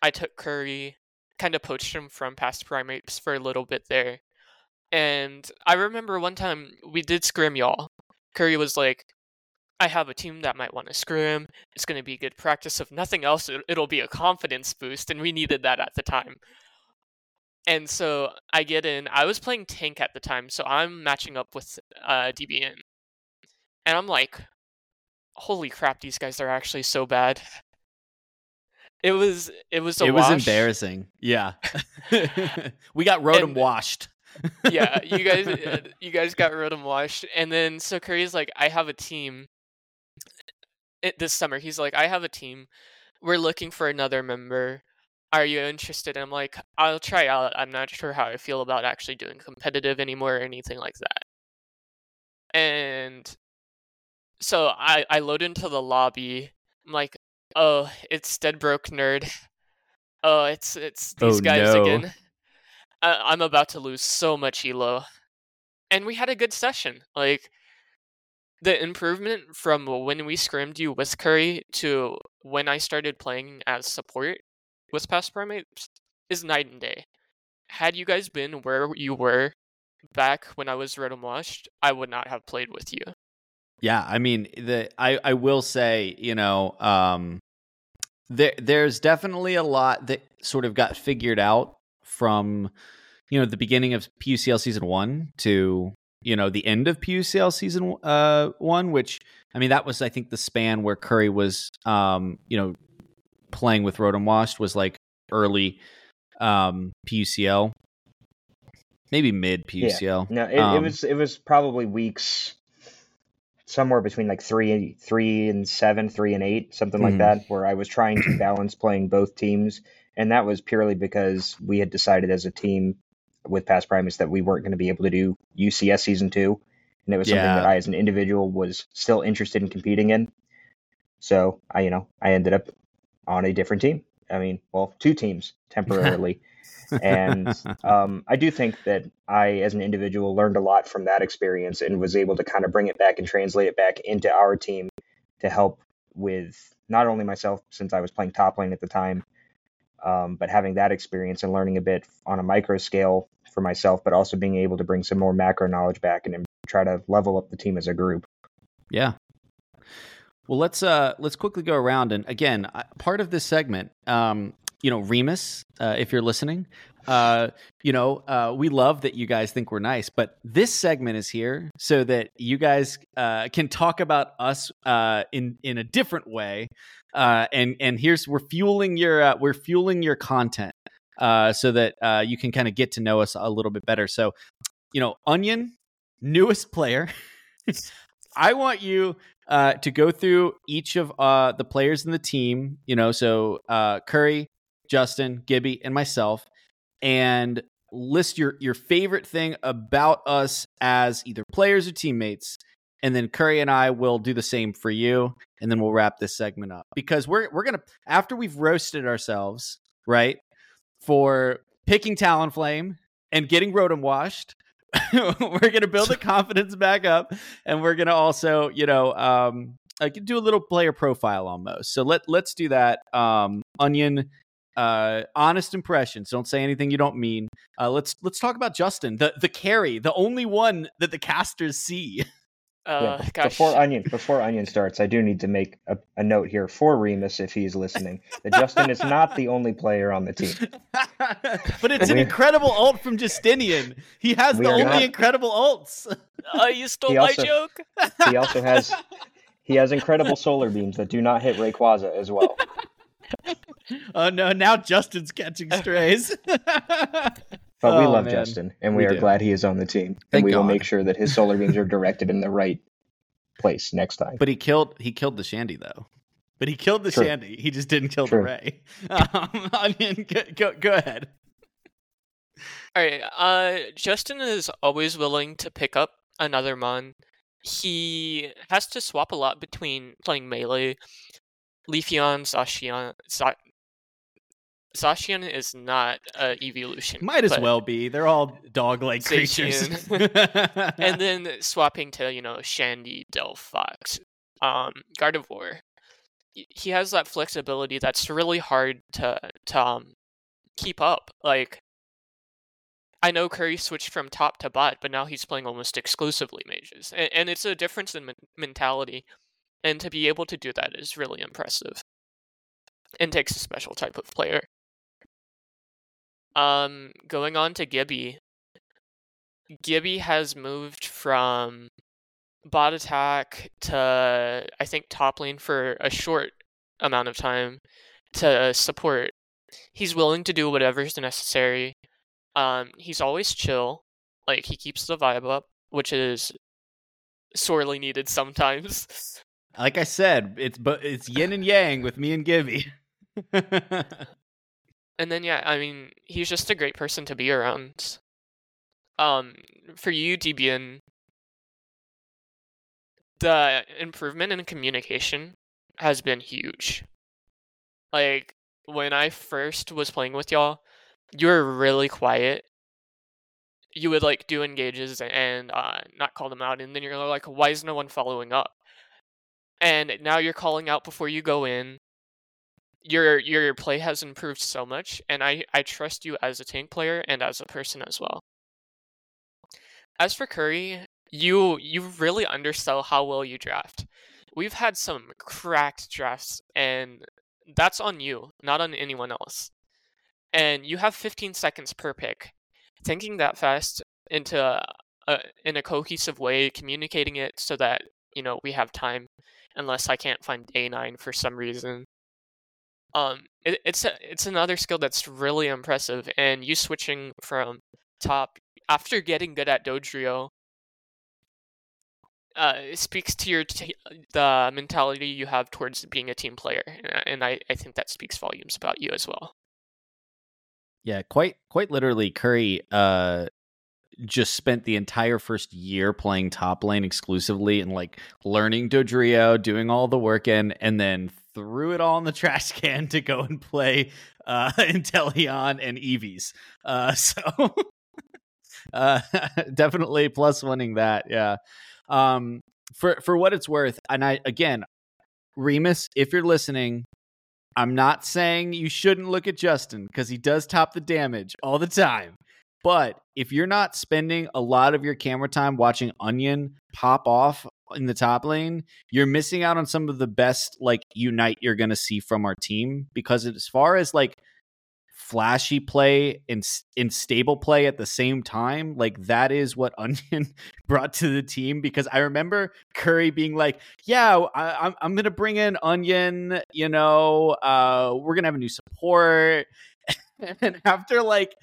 I took Curry, kind of poached him from Past Primeapes for a little bit there. And I remember one time we did scrim y'all. Curry was like, I have a team that might want to scrim. It's going to be good practice. If nothing else, it- it'll be a confidence boost. And we needed that at the time. And so I get in. I was playing tank at the time. So I'm matching up with uh, DBN. And I'm like, holy crap, these guys are actually so bad. It was it was a it was wash. embarrassing. Yeah, we got Rotom washed. yeah, you guys, uh, you guys got Rotom washed, and then so Curry's like, I have a team. It, this summer, he's like, I have a team. We're looking for another member. Are you interested? And I'm like, I'll try out. I'm not sure how I feel about actually doing competitive anymore or anything like that. And so I I load into the lobby. I'm like, oh, it's Dead Broke Nerd. Oh, it's it's these Oh, guys no. again. I, I'm about to lose so much elo. And we had a good session. Like the improvement from when we scrimmed you with Curry to when I started playing as support with Past Primeapes is night and day. Had you guys been where you were back when I was Rotom Washed, I would not have played with you. Yeah, I mean, the I I will say, you know, um there there's definitely a lot that sort of got figured out from you know, the beginning of PUCL season 1 to you know, the end of PUCL season uh 1, which I mean, that was I think the span where Curry was um, you know, playing with Rotom Washed was like early um PUCL. Maybe mid PUCL. No, it, it Um, was it was probably weeks somewhere between like three three and seven, three and eight, something like Mhm. that, where I was trying to balance playing both teams, and that was purely because we had decided as a team with Past Primeapes that we weren't going to be able to do UCS season two, and it was something Yeah. that I, as an individual, was still interested in competing in. So I, you know, I ended up on a different team. I mean, well, two teams temporarily and um, I do think that I, as an individual, learned a lot from that experience and was able to kind of bring it back and translate it back into our team to help with not only myself, since I was playing top lane at the time, um, but having that experience and learning a bit on a micro scale for myself, but also being able to bring some more macro knowledge back and try to level up the team as a group. Yeah. Well, let's uh let's quickly go around and again, part of this segment, um, you know, Remus, uh, if you're listening, uh, you know, uh, we love that you guys think we're nice, but this segment is here so that you guys uh, can talk about us uh, in in a different way, uh, and and here's we're fueling your uh, we're fueling your content uh, so that uh, you can kind of get to know us a little bit better. So, you know, Onyen, newest player. I want you uh, to go through each of uh, the players in the team. You know, so uh, Curry, Justin, Gibby, and myself, and list your your favorite thing about us as either players or teammates. And then Curry and I will do the same for you, and then we'll wrap this segment up because we're we're gonna after we've roasted ourselves, right, for picking Talonflame and getting Rotom washed. we're gonna build the confidence back up, and we're gonna also, you know, um, I could do a little player profile almost. So let let's do that. Um, Onyen, uh, honest impressions. Don't say anything you don't mean. Uh, let's let's talk about Justin, the the carry, the only one that the casters see. Uh, Yeah, gosh. Before Onyen, before Onyen starts, I do need to make a, a note here for Remus if he's listening that Justin is not the only player on the team. but it's an We- incredible ult from Justinian. He has We the only not- incredible ults. Uh, you stole He my also- joke. He also has he has incredible solar beams that do not hit Rayquaza as well. oh no! Now Justin's catching strays. But we Oh, love man. Justin, and we, We are do. glad he is on the team. Thank and we will make sure that his solar beams are directed in the right place next time. But he killed he killed the Shandy though. But he killed the True. Shandy. He just didn't kill the Ray. Um, Onyen, go, go go ahead. All right. Uh, Justin is always willing to pick up another mon. He has to swap a lot between playing melee. Leafeon, Zacian. Za- Zacian is not uh, evolution. Might as well be. They're all dog-like creatures. and then swapping to you know Shandy, Delphox, um, Gardevoir. He has that flexibility that's really hard to to um, keep up. Like, I know Curry switched from top to bot, but now he's playing almost exclusively mages, and, and it's a difference in men- mentality. And to be able to do that is really impressive, and takes a special type of player. Um, going on to Gibby, Gibby has moved from bot attack to I think top lane for a short amount of time to support. He's willing to do whatever is necessary. Um, he's always chill, like he keeps the vibe up, which is sorely needed sometimes. Like I said, it's but it's yin and yang with me and Gibby. and then yeah, I mean, he's just a great person to be around. Um, for you, DBN, the improvement in communication has been huge. Like when I first was playing with y'all, you were really quiet. You would like do engages and uh, not call them out, and then you're like, "Why is no one following up?" And now you're calling out before you go in. Your your play has improved so much, and I I trust you as a tank player and as a person as well. As for Curry, you you really undersell how well you draft. We've had some cracked drafts, and that's on you, not on anyone else. And you have 15 seconds per pick. Thinking that fast into a, in a cohesive way, communicating it so that you know we have time, unless I can't find day nine for some reason. Um, it, it's a, it's another skill that's really impressive, and you switching from top after getting good at Dodrio uh, speaks to your t- the mentality you have towards being a team player, and I, I think that speaks volumes about you as well. Yeah, quite quite literally, Curry uh, just spent the entire first year playing top lane exclusively and like learning Dodrio, doing all the work in, and then threw it all in the trash can to go and play uh, Inteleon and Eevees. Uh, so uh, definitely plus winning that. Yeah. Um, for for what it's worth, and I again, Remus, if you're listening, I'm not saying you shouldn't look at Justin because he does top the damage all the time. But if you're not spending a lot of your camera time watching Onyen pop off in the top lane, you're missing out on some of the best like unite you're going to see from our team because as far as like flashy play and, and stable play at the same time. Like that is what Onyen brought to the team because I remember Curry being like, "Yeah, I, am I'm, I'm gonna bring in Onyen. You know, uh, we're gonna have a new support." and after like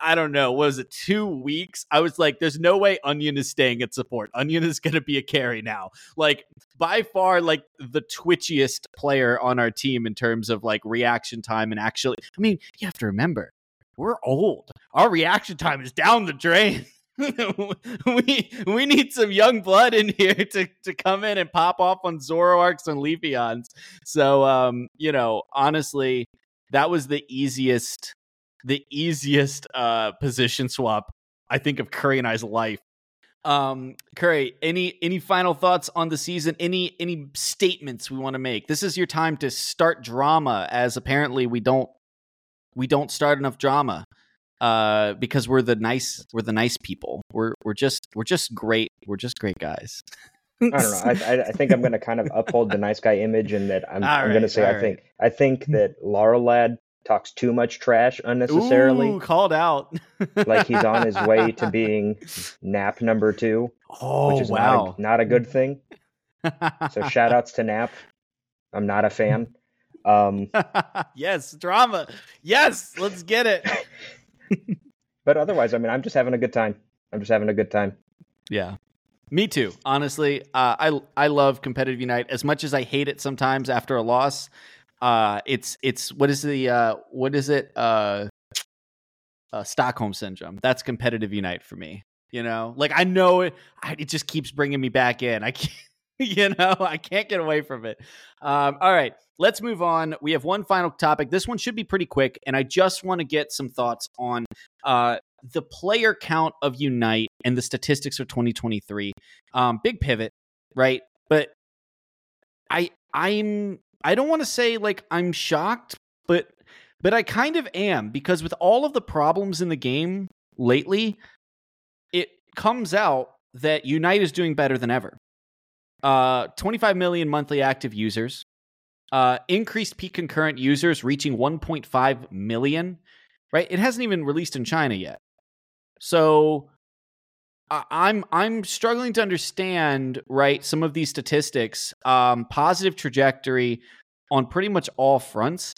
I don't know, was it two weeks? I was like, there's no way Onyen is staying at support. Onyen is going to be a carry now. Like, by far, like the twitchiest player on our team in terms of like reaction time and actually, I mean, you have to remember, we're old. Our reaction time is down the drain. we we need some young blood in here to, to come in and pop off on Zoroarks and Leafeons. So um, you know, honestly, that was the easiest the easiest uh, position swap I think of Curry and I's life. Um, Curry, any any final thoughts on the season? Any any statements we want to make? This is your time to start drama, as apparently we don't we don't start enough drama uh, because we're the nice we're the nice people. We're we're just we're just great. We're just great guys. I don't know. I, I think I'm going to kind of uphold the nice guy image, and that I'm, I'm going to say I right. think I think that Laurel Lad talks too much trash unnecessarily. Ooh, called out. like he's on his way to being nap number two, oh, which is wow. not, a, not a good thing. so shout outs to Nap. I'm not a fan. Um, yes, drama. Yes, let's get it. but otherwise, I mean, I'm just having a good time. I'm just having a good time. Yeah. Me too. Honestly, uh, I I love competitive unite as much as I hate it sometimes after a loss uh it's it's what is the uh what is it? Uh, uh stockholm syndrome. That's competitive unite for me you know? Like i know it I, it just keeps bringing me back in. I can't you know i can't get away from it. Um all right let's move on. We have one final topic. This one should be pretty quick and i just want to get some thoughts on uh the player count of unite and the statistics for 2023 um big pivot right? But i i'm I don't want to say like I'm shocked, but but I kind of am because with all of the problems in the game lately, it comes out that Unite is doing better than ever. Uh, 25 million monthly active users, uh, increased peak concurrent users reaching 1.5 million. Right, it hasn't even released in China yet. So I'm I'm struggling to understand right some of these statistics. Um, positive trajectory on pretty much all fronts,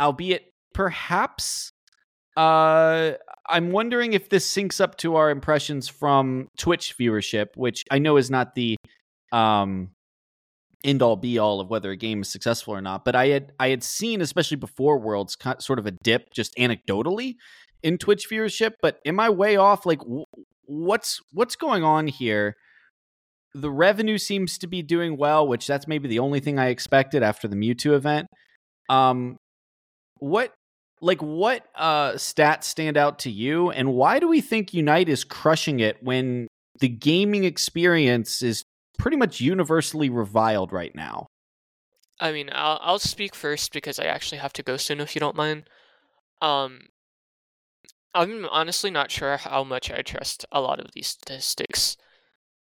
albeit perhaps. Uh, I'm wondering if this syncs up to our impressions from Twitch viewership, which I know is not the um end all be all of whether a game is successful or not. But I had I had seen, especially before Worlds, sort of a dip just anecdotally in Twitch viewership. But am I way off? Like, what's what's going on here? The revenue seems to be doing well, which that's maybe the only thing I expected after the Mewtwo event. Um, what like what uh stats stand out to you, and why do we think Unite is crushing it when the gaming experience is pretty much universally reviled right now? I mean, I'll I'll speak first because I actually have to go soon if you don't mind. Um, I'm honestly not sure how much I trust a lot of these statistics.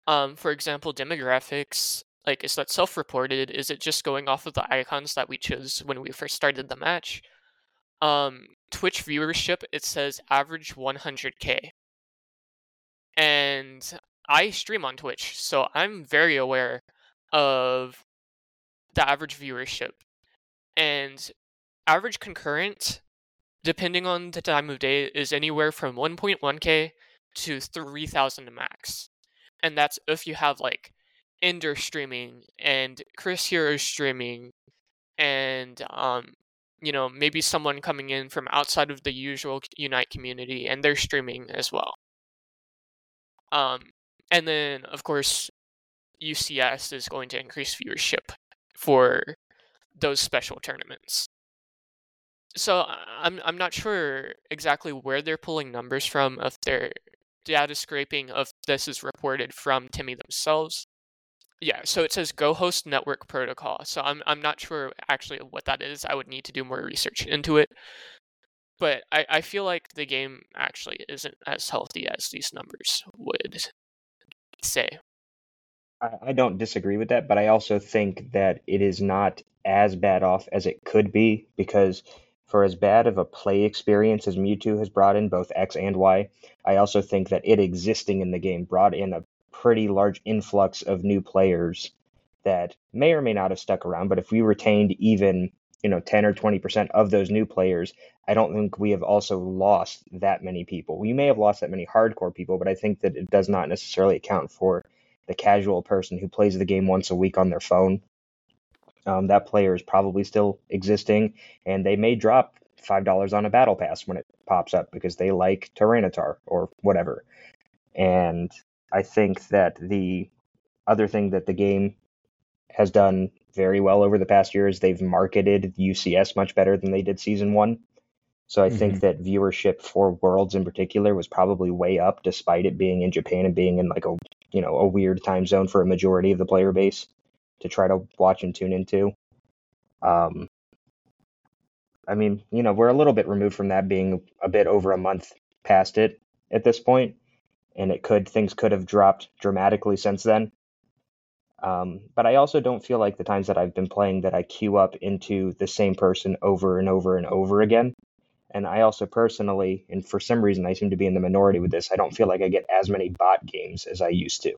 Um, for example, demographics, like, is that self reported? Is it just going off of the icons that we chose when we first started the match? Um, Twitch viewership, it says average 100k. And I stream on Twitch, so I'm very aware of the average viewership. And average concurrent depending on the time of day, is anywhere from 1.1k to 3000 max. And that's if you have like Ender streaming and Chris Hero streaming and um you know maybe someone coming in from outside of the usual Unite community and they're streaming as well. Um and then of course UCS is going to increase viewership for those special tournaments so uh, I'm I'm not sure exactly where they're pulling numbers from. If their data scraping of this is reported from TiMi themselves. Yeah, so it says Go Host Network Protocol. So I'm I'm not sure actually what that is. I would need to do more research into it. But I, I feel like the game actually isn't as healthy as these numbers would say. I, I don't disagree with that, but I also think that it is not as bad off as it could be because for as bad of a play experience as Mewtwo has brought in both X and Y, I also think that it existing in the game brought in a pretty large influx of new players that may or may not have stuck around. But if we retained even, you know, 10 or 20% of those new players, I don't think we have also lost that many people. We may have lost that many hardcore people, but I think that it does not necessarily account for the casual person who plays the game once a week on their phone um, that player is probably still existing, and they may drop five dollars on a battle pass when it pops up because they like Tyranitar or whatever. And I think that the other thing that the game has done very well over the past year is they've marketed UCS much better than they did season one. So I mm-hmm. think that viewership for Worlds in particular was probably way up, despite it being in Japan and being in like a you know a weird time zone for a majority of the player base to try to watch and tune into. Um, I mean, you know, we're a little bit removed from that being a bit over a month past it at this point, and it could things could have dropped dramatically since then. Um, but I also don't feel like the times that I've been playing that I queue up into the same person over and over and over again. And I also personally, and for some reason I seem to be in the minority with this, I don't feel like I get as many bot games as I used to.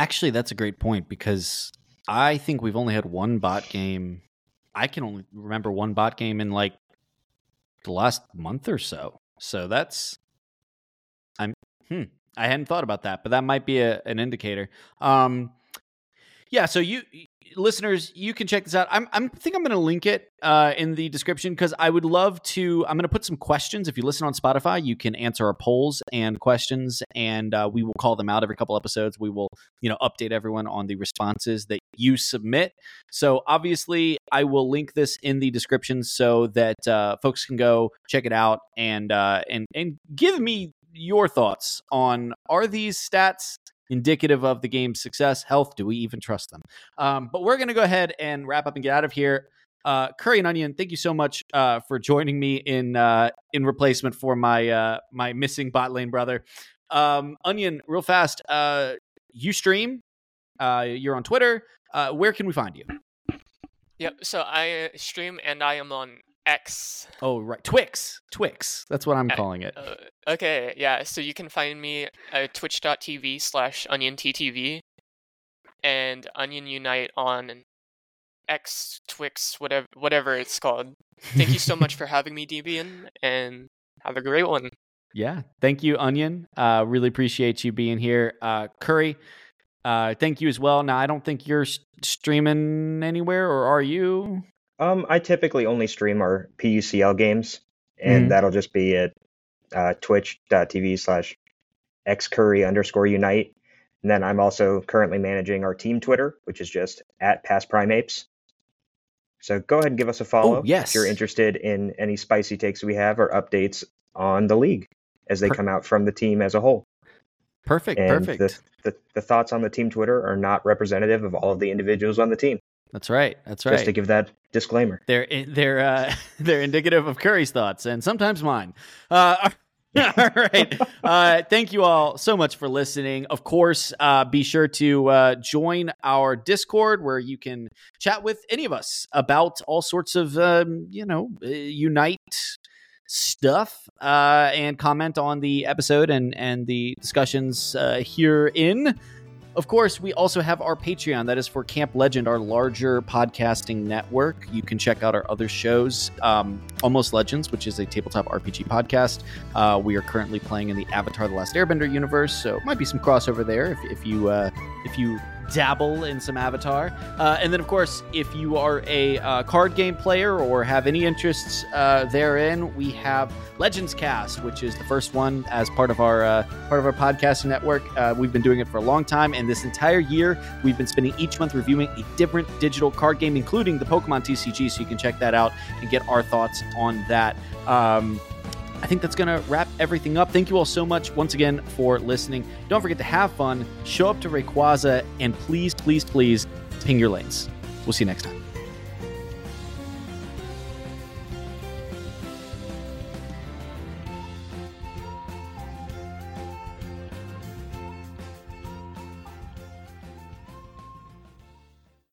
Actually, that's a great point because I think we've only had one bot game. I can only remember one bot game in like the last month or so. So that's I'm hmm. I hadn't thought about that, but that might be a, an indicator. Um yeah, so you listeners, you can check this out. I'm, I'm think I'm going to link it uh, in the description because I would love to. I'm going to put some questions. If you listen on Spotify, you can answer our polls and questions, and uh, we will call them out every couple episodes. We will, you know, update everyone on the responses that you submit. So obviously, I will link this in the description so that uh, folks can go check it out and uh, and and give me your thoughts on are these stats indicative of the game's success, health. Do we even trust them? Um, but we're going to go ahead and wrap up and get out of here. Uh, Curry and Onyen, thank you so much uh, for joining me in uh, in replacement for my uh, my missing bot lane brother. Um, Onyen, real fast, uh, you stream. Uh, you're on Twitter. where can we find you? Yep. So I stream and I am on X. Oh, right. Twix. Twix. That's what I'm Uh, calling it. Uh, okay, yeah. So you can find me at twitch.tv slash onyenttv and Onyen Unite on X, Twix, whatever whatever it's called. Thank you so much for having me, DBN, and have a great one. Yeah. Thank you, Onyen. Uh, really appreciate you being here. Uh, Curry, uh, thank you as well. Now, I don't think you're streaming anywhere, or are you? Um, I typically only stream our PUCL games, and Mhm. that'll just be at uh, twitch.tv slash xcurry underscore unite. And then I'm also currently managing our team Twitter, which is just at Past Primeapes. So go ahead and give us a follow Oh, yes. if you're interested in any spicy takes we have or updates on the league as they come out from the team as a whole. Perfect. And perfect. The, the, the thoughts on the team Twitter are not representative of all of the individuals on the team. That's right. That's right. Just to give that disclaimer. They're they're uh, they're indicative of Curry's thoughts and sometimes mine. Uh, all right. Uh, thank you all so much for listening. Of course, uh, be sure to uh, join our Discord where you can chat with any of us about all sorts of um, you know uh, unite stuff uh, and comment on the episode and and the discussions uh, herein. Of course, we also have our Patreon. That is for Camp Legend, our larger podcasting network. You can check out our other shows, um, Almost Legends, which is a tabletop RPG podcast. Uh, we are currently playing in the Avatar: The Last Airbender universe, so might be some crossover there if, if you uh, if you dabble in some Avatar. Uh, and then, of course, if you are a uh, card game player or have any interests uh, therein, we have Legends Cast, which is the first one as part of our uh, part of our podcasting network. Uh, we've been doing it for a long time, and this entire year we've been spending each month reviewing a different digital card game, including the Pokemon TCG. So you can check that out and get our thoughts on that. Um, I think that's going to wrap everything up. Thank you all so much once again for listening. Don't forget to have fun, show up to Rayquaza, and please, please, please ping your lanes. We'll see you next time.